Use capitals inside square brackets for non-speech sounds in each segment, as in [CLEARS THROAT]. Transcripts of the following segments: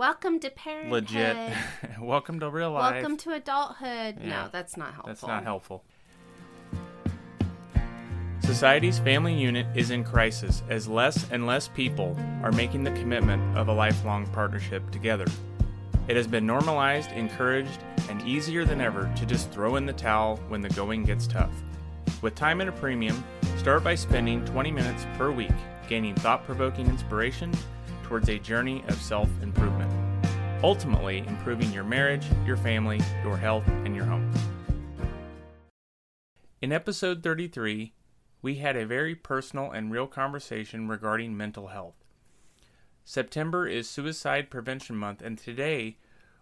Welcome to parenthood. legit. [LAUGHS] Welcome to real life. Welcome to adulthood. Yeah. No, that's not helpful. That's not helpful. Society's family unit is in crisis as less and less people are making the commitment of a lifelong partnership together. It has been normalized, encouraged, and easier than ever to just throw in the towel when the going gets tough. With time at a premium, start by spending 20 minutes per week gaining thought provoking inspiration towards a journey of self improvement, ultimately improving your marriage, your family, your health, and your home. In episode 33, we had a very personal and real conversation regarding mental health. September is Suicide Prevention Month, and today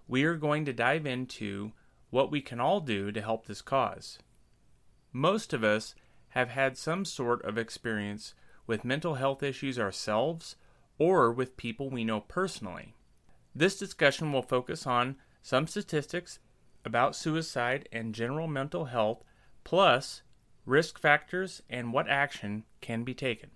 we are going to dive into what we can all do to help this cause. Most of us have had some sort of experience with mental health issues ourselves or with people we know personally. This discussion will focus on some statistics about suicide and general mental health, plus risk factors and what action can be taken.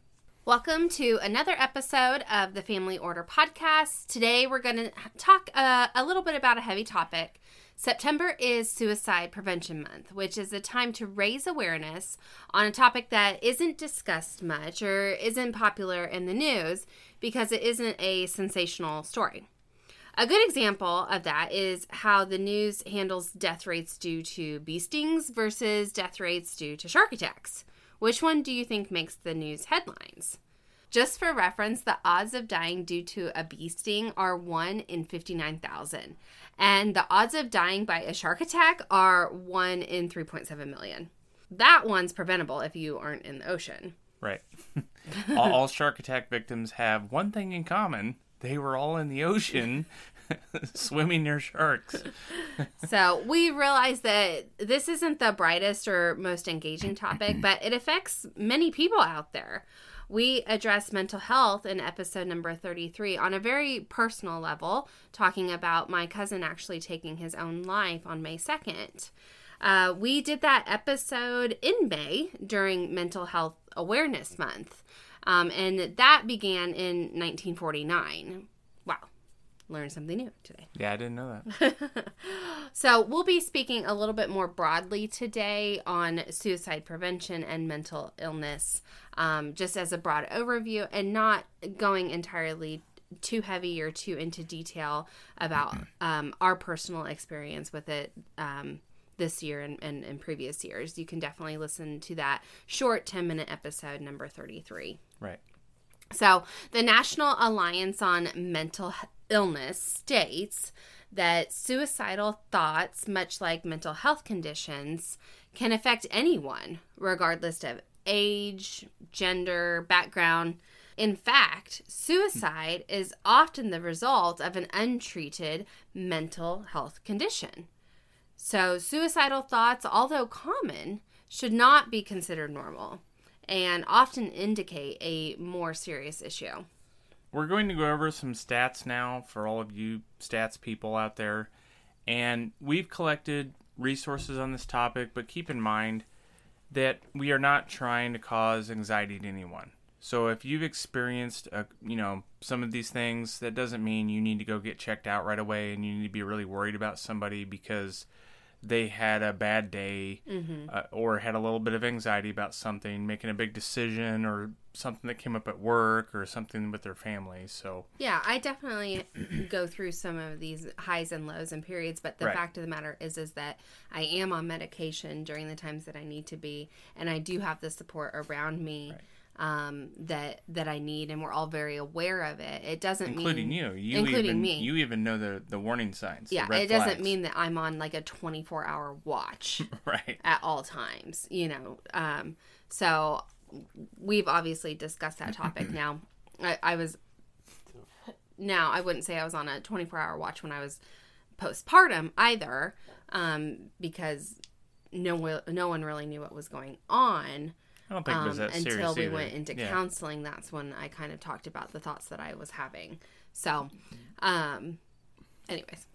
Welcome to another episode of the Family Order Podcast. Today we're going to talk uh, a little bit about a heavy topic. September is Suicide Prevention Month, which is a time to raise awareness on a topic that isn't discussed much or isn't popular in the news because it isn't a sensational story. A good example of that is how the news handles death rates due to bee stings versus death rates due to shark attacks. Which one do you think makes the news headlines? Just for reference, the odds of dying due to a bee sting are 1 in 59,000. And the odds of dying by a shark attack are 1 in 3.7 million. That one's preventable if you aren't in the ocean. Right. [LAUGHS] all, all shark attack victims have one thing in common they were all in the ocean [LAUGHS] swimming near sharks. [LAUGHS] so we realize that this isn't the brightest or most engaging topic, but it affects many people out there. We address mental health in episode number 33 on a very personal level, talking about my cousin actually taking his own life on May 2nd. Uh, we did that episode in May during Mental Health Awareness Month, um, and that began in 1949. Wow, learned something new today. Yeah, I didn't know that. [LAUGHS] so, we'll be speaking a little bit more broadly today on suicide prevention and mental illness, um, just as a broad overview, and not going entirely too heavy or too into detail about um, our personal experience with it. Um, this year and, and, and previous years. You can definitely listen to that short 10 minute episode number 33. Right. So, the National Alliance on Mental Illness states that suicidal thoughts, much like mental health conditions, can affect anyone, regardless of age, gender, background. In fact, suicide is often the result of an untreated mental health condition. So, suicidal thoughts, although common, should not be considered normal and often indicate a more serious issue. We're going to go over some stats now for all of you stats people out there. And we've collected resources on this topic, but keep in mind that we are not trying to cause anxiety to anyone. So if you've experienced, a, you know, some of these things, that doesn't mean you need to go get checked out right away and you need to be really worried about somebody because they had a bad day Mm-hmm. uh, or had a little bit of anxiety about something, making a big decision or something that came up at work or something with their family. So, Yeah, I definitely [CLEARS THROAT] go through some of these highs and lows and periods, but the Right. fact of the matter is is that I am on medication during the times that I need to be and I do have the support around me um, that that I need and we're all very aware of it. It doesn't including mean you, you including even, me. you even know the the warning signs. yeah, it doesn't flags. mean that I'm on like a 24 hour watch. [LAUGHS] right. at all times, you know. Um, so we've obviously discussed that topic [LAUGHS] now. I, I was now I wouldn't say I was on a 24 hour watch when I was postpartum either, um, because no no one really knew what was going on I don't think it was um, that serious until we either. went into yeah. counseling. That's when I kind of talked about the thoughts that I was having. So, um, anyways,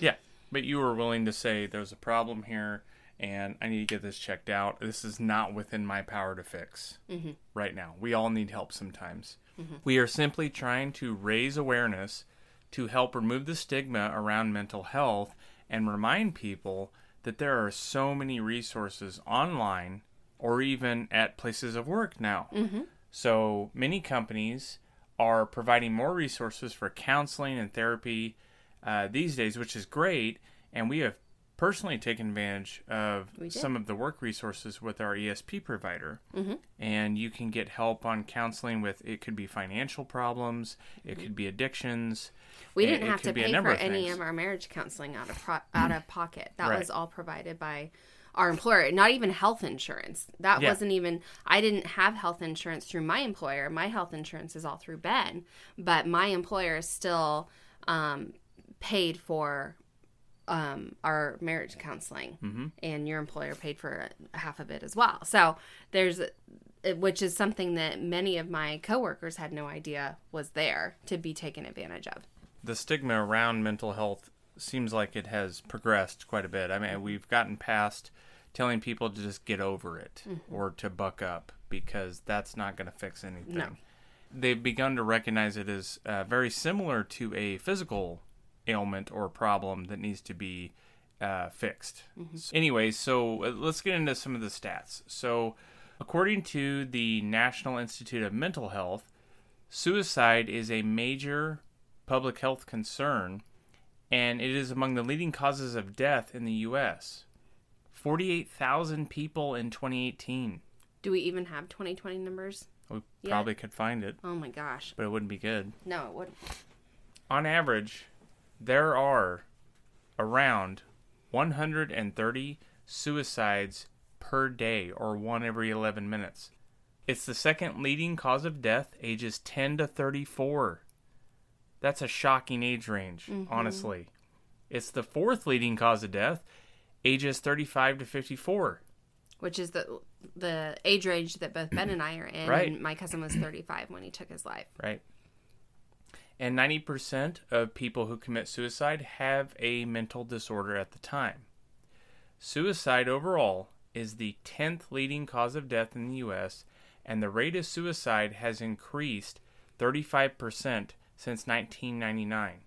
Yeah, but you were willing to say there's a problem here, and I need to get this checked out. This is not within my power to fix Mm-hmm. right now. We all need help sometimes. We are simply trying to raise awareness to help remove the stigma around mental health and remind people that there are so many resources online or even at places of work now. Mm-hmm. So many companies are providing more resources for counseling and therapy uh, these days, which is great. And we have personally taken advantage of some of the work resources with our ESP provider. Mm-hmm. And you can get help on counseling with it could be financial problems, it mm-hmm. could be addictions. We didn't have to pay for of any of our marriage counseling out of pro- out of [CLEARS THROAT] pocket. That right. was all provided by our employer, not even health insurance. That yeah. wasn't even, I didn't have health insurance through my employer. My health insurance is all through Ben, but my employer still um, paid for um, our marriage counseling, mm-hmm. and your employer paid for half of it as well. So there's, which is something that many of my coworkers had no idea was there to be taken advantage of. The stigma around mental health seems like it has progressed quite a bit. I mean, we've gotten past telling people to just get over it mm-hmm. or to buck up because that's not going to fix anything. No. They've begun to recognize it as uh, very similar to a physical ailment or problem that needs to be uh, fixed. Mm-hmm. So anyway, so uh, let's get into some of the stats. So, according to the National Institute of Mental Health, suicide is a major public health concern and it is among the leading causes of death in the U.S. 48,000 people in 2018. Do we even have 2020 numbers? We yet? probably could find it. Oh my gosh. But it wouldn't be good. No, it wouldn't. On average, there are around 130 suicides per day, or one every 11 minutes. It's the second leading cause of death, ages 10 to 34. That's a shocking age range, mm-hmm. honestly. It's the fourth leading cause of death, ages 35 to 54 which is the the age range that both Ben and I are in. Right. And my cousin was 35 when he took his life. Right. And 90% of people who commit suicide have a mental disorder at the time. Suicide overall is the 10th leading cause of death in the US, and the rate of suicide has increased 35% since 1999.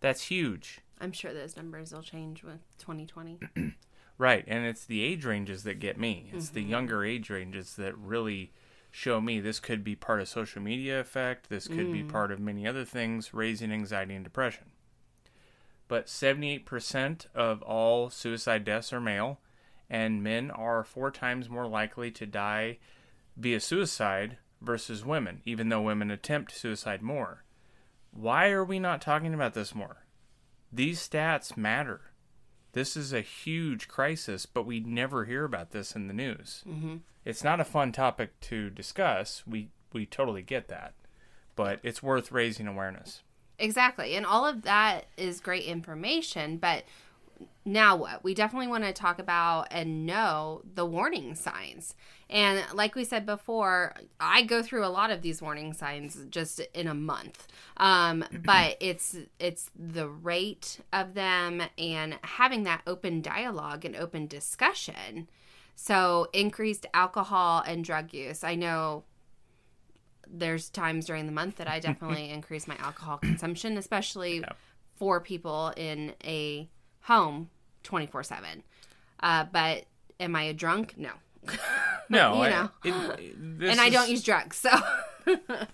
That's huge. I'm sure those numbers will change with 2020. [CLEARS THROAT] right, and it's the age ranges that get me. It's mm-hmm. the younger age ranges that really show me this could be part of social media effect. This could mm. be part of many other things raising anxiety and depression. But 78% of all suicide deaths are male, and men are four times more likely to die via suicide versus women, even though women attempt suicide more. Why are we not talking about this more? These stats matter. This is a huge crisis, but we never hear about this in the news. Mm-hmm. It's not a fun topic to discuss. We we totally get that, but it's worth raising awareness. Exactly, and all of that is great information. But now what? We definitely want to talk about and know the warning signs. And like we said before, I go through a lot of these warning signs just in a month. Um, [CLEARS THROAT] but it's it's the rate of them and having that open dialogue and open discussion. So increased alcohol and drug use. I know there's times during the month that I definitely [LAUGHS] increase my alcohol consumption, especially yeah. for people in a home 24 uh, 7. But am I a drunk? No. [LAUGHS] no, you know. I, it, [GASPS] and I don't use drugs, so. [LAUGHS]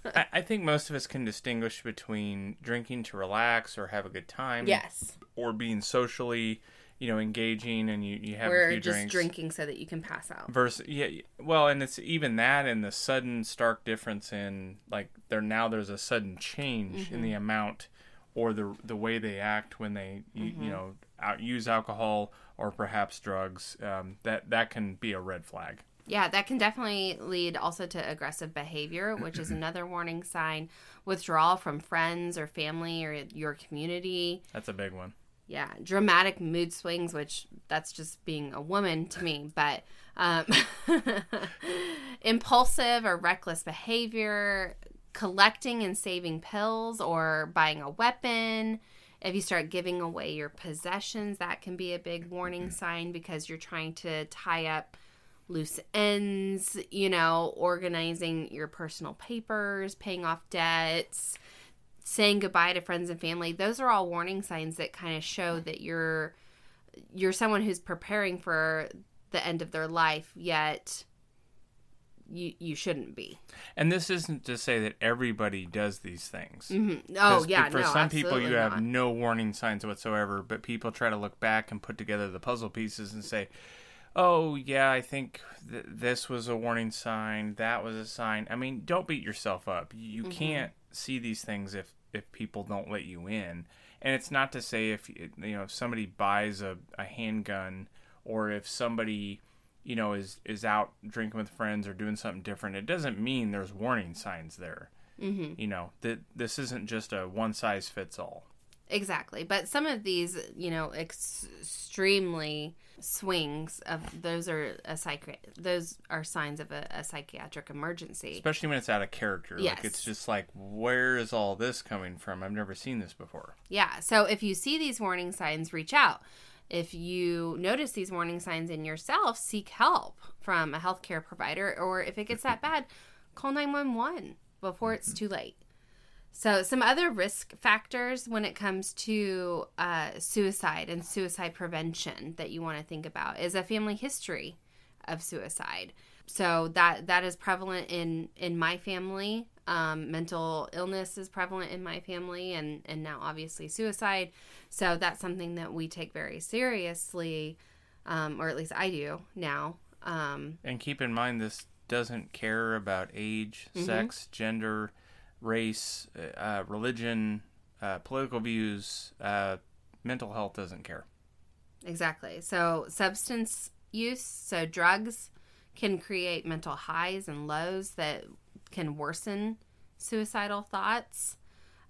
I, I, think most of us can distinguish between drinking to relax or have a good time. Yes. Or being socially, you know, engaging and you, you have We're a few just drinks. drinking so that you can pass out. Versus, yeah, well, and it's even that and the sudden stark difference in like there now there's a sudden change mm-hmm. in the amount or the the way they act when they mm-hmm. you, you, know use alcohol or perhaps drugs. Um, that that can be a red flag. Yeah, that can definitely lead also to aggressive behavior, which is [CLEARS THROAT] another warning sign. Withdrawal from friends or family or your community. That's a big one. Yeah, dramatic mood swings, which that's just being a woman to me, but um, [LAUGHS] impulsive or reckless behavior, collecting and saving pills or buying a weapon. If you start giving away your possessions, that can be a big warning mm-hmm. sign because you're trying to tie up loose ends, you know, organizing your personal papers, paying off debts, saying goodbye to friends and family. Those are all warning signs that kind of show that you're you're someone who's preparing for the end of their life, yet you you shouldn't be. And this isn't to say that everybody does these things. Mm-hmm. Oh yeah, For no, some people, you have not. no warning signs whatsoever, but people try to look back and put together the puzzle pieces and say, "Oh yeah, I think th- this was a warning sign. That was a sign." I mean, don't beat yourself up. You Mm-hmm. can't see these things if if people don't let you in. And it's not to say if you know if somebody buys a, a handgun or if somebody you know is is out drinking with friends or doing something different. It doesn't mean there's warning signs there. Mm-hmm. You know that this isn't just a one size fits all. Exactly. But some of these, you know, ex- extremely swings of those are a psychi- those are signs of a, a psychiatric emergency. especially when it's out of character. Yes. Like it's just like, where is all this coming from? I've never seen this before. Yeah. So if you see these warning signs, reach out. If you notice these warning signs in yourself, seek help from a healthcare provider, or if it gets that bad, call 911 before it's too late. So, some other risk factors when it comes to uh, suicide and suicide prevention that you want to think about is a family history of suicide. So that that is prevalent in in my family. Um, mental illness is prevalent in my family, and and now obviously suicide. So that's something that we take very seriously, um, or at least I do now. Um, And keep in mind, this doesn't care about age, Mm-hmm. sex, gender, race, uh, religion, uh, political views. Uh, mental health doesn't care. Exactly. So, substance use, so drugs, can create mental highs and lows that can worsen suicidal thoughts,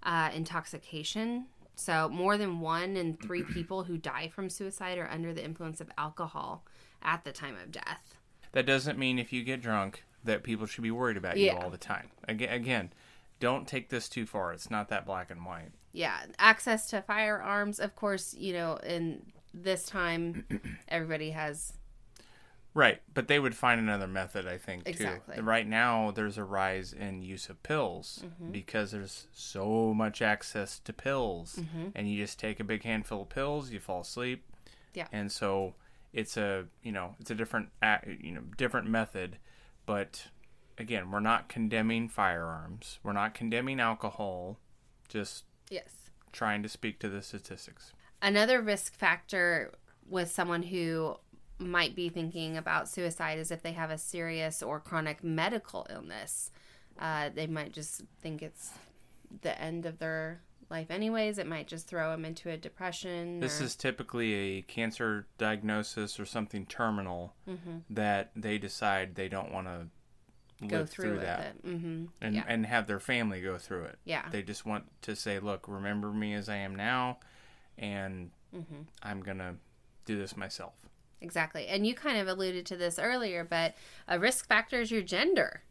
uh, intoxication. So, more than one in three [CLEARS THROAT] people who die from suicide are under the influence of alcohol at the time of death. That doesn't mean if you get drunk that people should be worried about you Yeah. all the time. Again, again, don't take this too far. It's not that black and white. Yeah, access to firearms, of course, you know, in this time, [CLEARS THROAT] everybody has Right, but they would find another method, I think, too. Exactly. Right now, there's a rise in use of pills Mm-hmm. because there's so much access to pills, Mm-hmm. and you just take a big handful of pills, you fall asleep, Yeah. and so it's a you know it's a different you know different method, but again, we're not condemning firearms, we're not condemning alcohol, just yes. trying to speak to the statistics. Another risk factor with someone who might be thinking about suicide is if they have a serious or chronic medical illness. Uh, they might just think it's the end of their life, anyways. It might just throw them into a depression. This or- is typically a cancer diagnosis or something terminal Mm-hmm. that they decide they don't want to go through, through, with that it. Mm-hmm. and yeah. and have their family go through it. Yeah. They just want to say, "Look, remember me as I am now, and Mm-hmm. I'm gonna do this myself." Exactly. And you kind of alluded to this earlier, but a risk factor is your gender.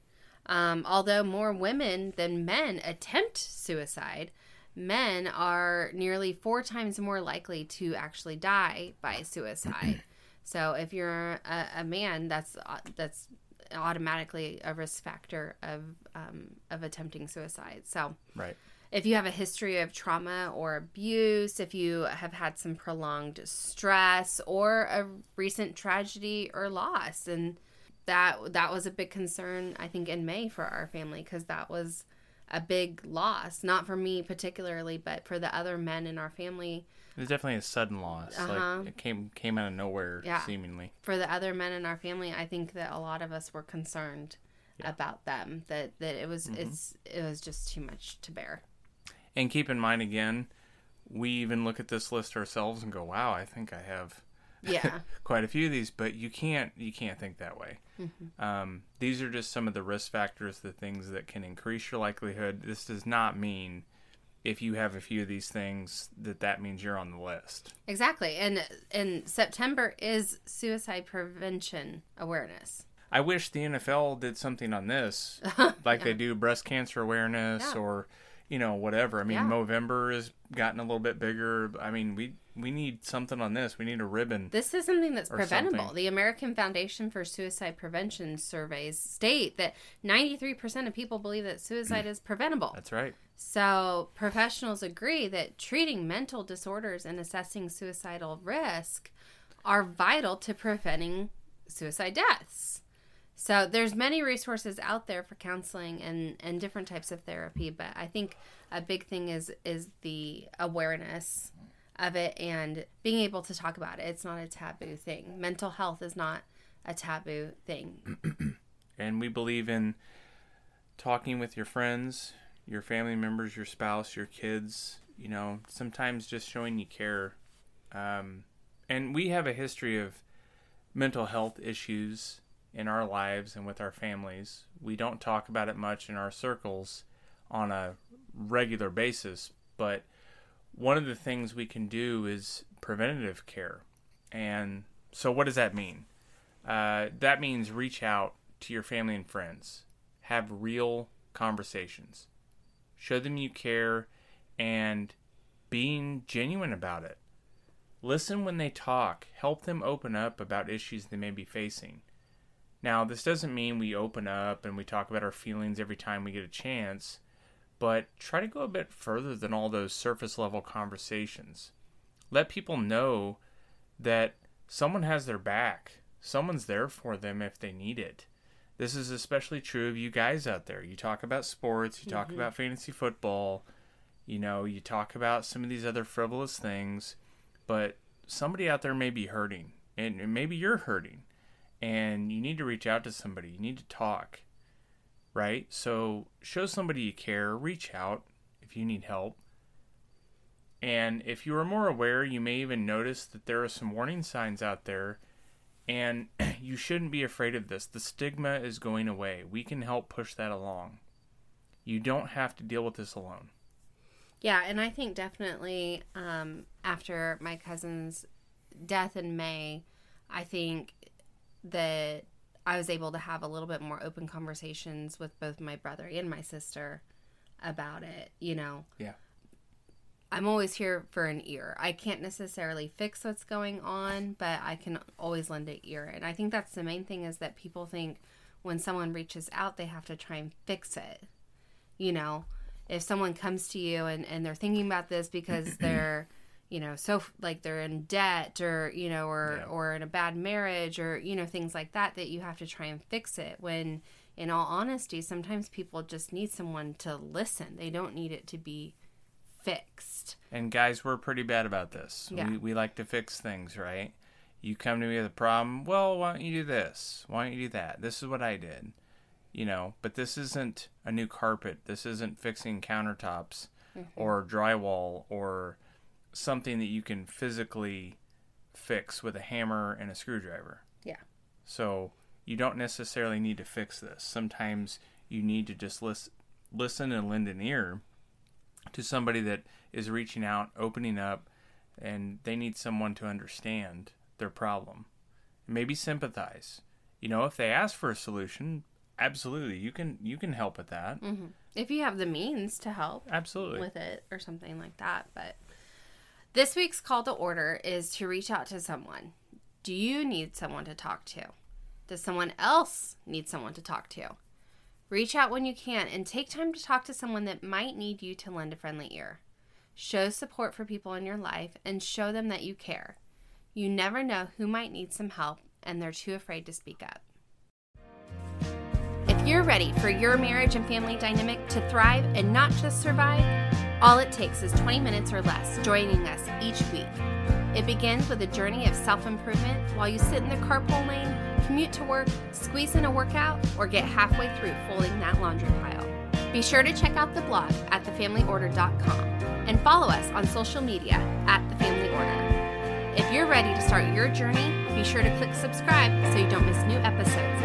Um, although more women than men attempt suicide, men are nearly four times more likely to actually die by suicide. [CLEARS THROAT] so if you're a, a man, that's that's automatically a risk factor of um, of attempting suicide. So Right. If you have a history of trauma or abuse, if you have had some prolonged stress or a recent tragedy or loss, and that that was a big concern I think in May for our family because that was a big loss, not for me particularly, but for the other men in our family. It was definitely a sudden loss. Uh-huh. Like it came came out of nowhere, Yeah. seemingly. For the other men in our family, I think that a lot of us were concerned about them that that it was it's it was just too much to bear. And keep in mind again, we even look at this list ourselves and go, "Wow, I think I have [LAUGHS] Yeah. quite a few of these." But you can't you can't think that way. Um, these are just some of the risk factors, the things that can increase your likelihood. This does not mean if you have a few of these things that that means you're on the list. Exactly. And and September is suicide prevention awareness. I wish the NFL did something on this, [LAUGHS] like they do breast cancer awareness Yeah. or you know, whatever. I mean, Yeah. Movember has gotten a little bit bigger. I mean, we we need something on this. We need a ribbon. This is something that's preventable. something. The American Foundation for Suicide Prevention surveys state that 93% of people believe that suicide is preventable. That's right. So, professionals agree that treating mental disorders and assessing suicidal risk are vital to preventing suicide deaths. So, there's many resources out there for counseling and and different types of therapy, but I think a big thing is is the awareness of it and being able to talk about it. It's not a taboo thing. Mental health is not a taboo thing. [CLEARS THROAT] And we believe in talking with your friends, your family members, your spouse, your kids. You know, sometimes just showing you care. Um, and we have a history of mental health issues in our lives and with our families. We don't talk about it much in our circles on a regular basis, but one of the things we can do is preventative care. And so, what does that mean? Uh, that means reach out to your family and friends, have real conversations, show them you care, and being genuine about it. Listen when they talk, help them open up about issues they may be facing. Now, this doesn't mean we open up and we talk about our feelings every time we get a chance, but try to go a bit further than all those surface level conversations. Let people know that someone has their back, someone's there for them if they need it. This is especially true of you guys out there. You talk about sports, you talk mm-hmm. about fantasy football, you know, you talk about some of these other frivolous things, but somebody out there may be hurting, and and maybe you're hurting, and you need to reach out to somebody. You need to talk, right? So show somebody you care, reach out if you need help. And if you are more aware, you may even notice that there are some warning signs out there, and [CLEARS THROAT] you shouldn't be afraid of this. The stigma is going away. We can help push that along. You don't have to deal with this alone. Yeah, and I think definitely um, after my cousin's death in May, I think that I was able to have a little bit more open conversations with both my brother and my sister about it. You know, Yeah. I'm always here for an ear. I can't necessarily fix what's going on, but I can always lend an ear. And I think that's the main thing is that people think when someone reaches out, they have to try and fix it. You know, if someone comes to you and, and they're thinking about this because [CLEARS THROAT] they're, you know, so like they're in debt or, you know, or, Yeah. or in a bad marriage or, you know, things like that, that you have to try and fix it. When in all honesty, sometimes people just need someone to listen. They don't need it to be fixed. And guys, we're pretty bad about this. Yeah. We, we like to fix things, right? You come to me with a problem. Well, why don't you do this? Why don't you do that? This is what I did. You know, but this isn't a new carpet. This isn't fixing countertops mm-hmm. or drywall or something that you can physically fix with a hammer and a screwdriver. Yeah. So you don't necessarily need to fix this. Sometimes you need to just lis- listen and lend an ear to somebody that is reaching out, opening up, and they need someone to understand their problem. Maybe sympathize. You know, if they ask for a solution, absolutely, you can you can help with that. Mm-hmm. if you have the means to help Absolutely. with it or something like that. But this week's call to order is to reach out to someone. Do you need someone to talk to? Does someone else need someone to talk to? Reach out when you can and take time to talk to someone that might need you to lend a friendly ear. Show support for people in your life and show them that you care. You never know who might need some help and they're too afraid to speak up. If you're ready for your marriage and family dynamic to thrive and not just survive, all it takes is 20 minutes or less joining us each week. It begins with a journey of self improvement while you sit in the carpool lane, commute to work, squeeze in a workout, or get halfway through folding that laundry pile. Be sure to check out the blog at thefamilyorder.com and follow us on social media at The Family Order. If you're ready to start your journey, be sure to click subscribe so you don't miss new episodes.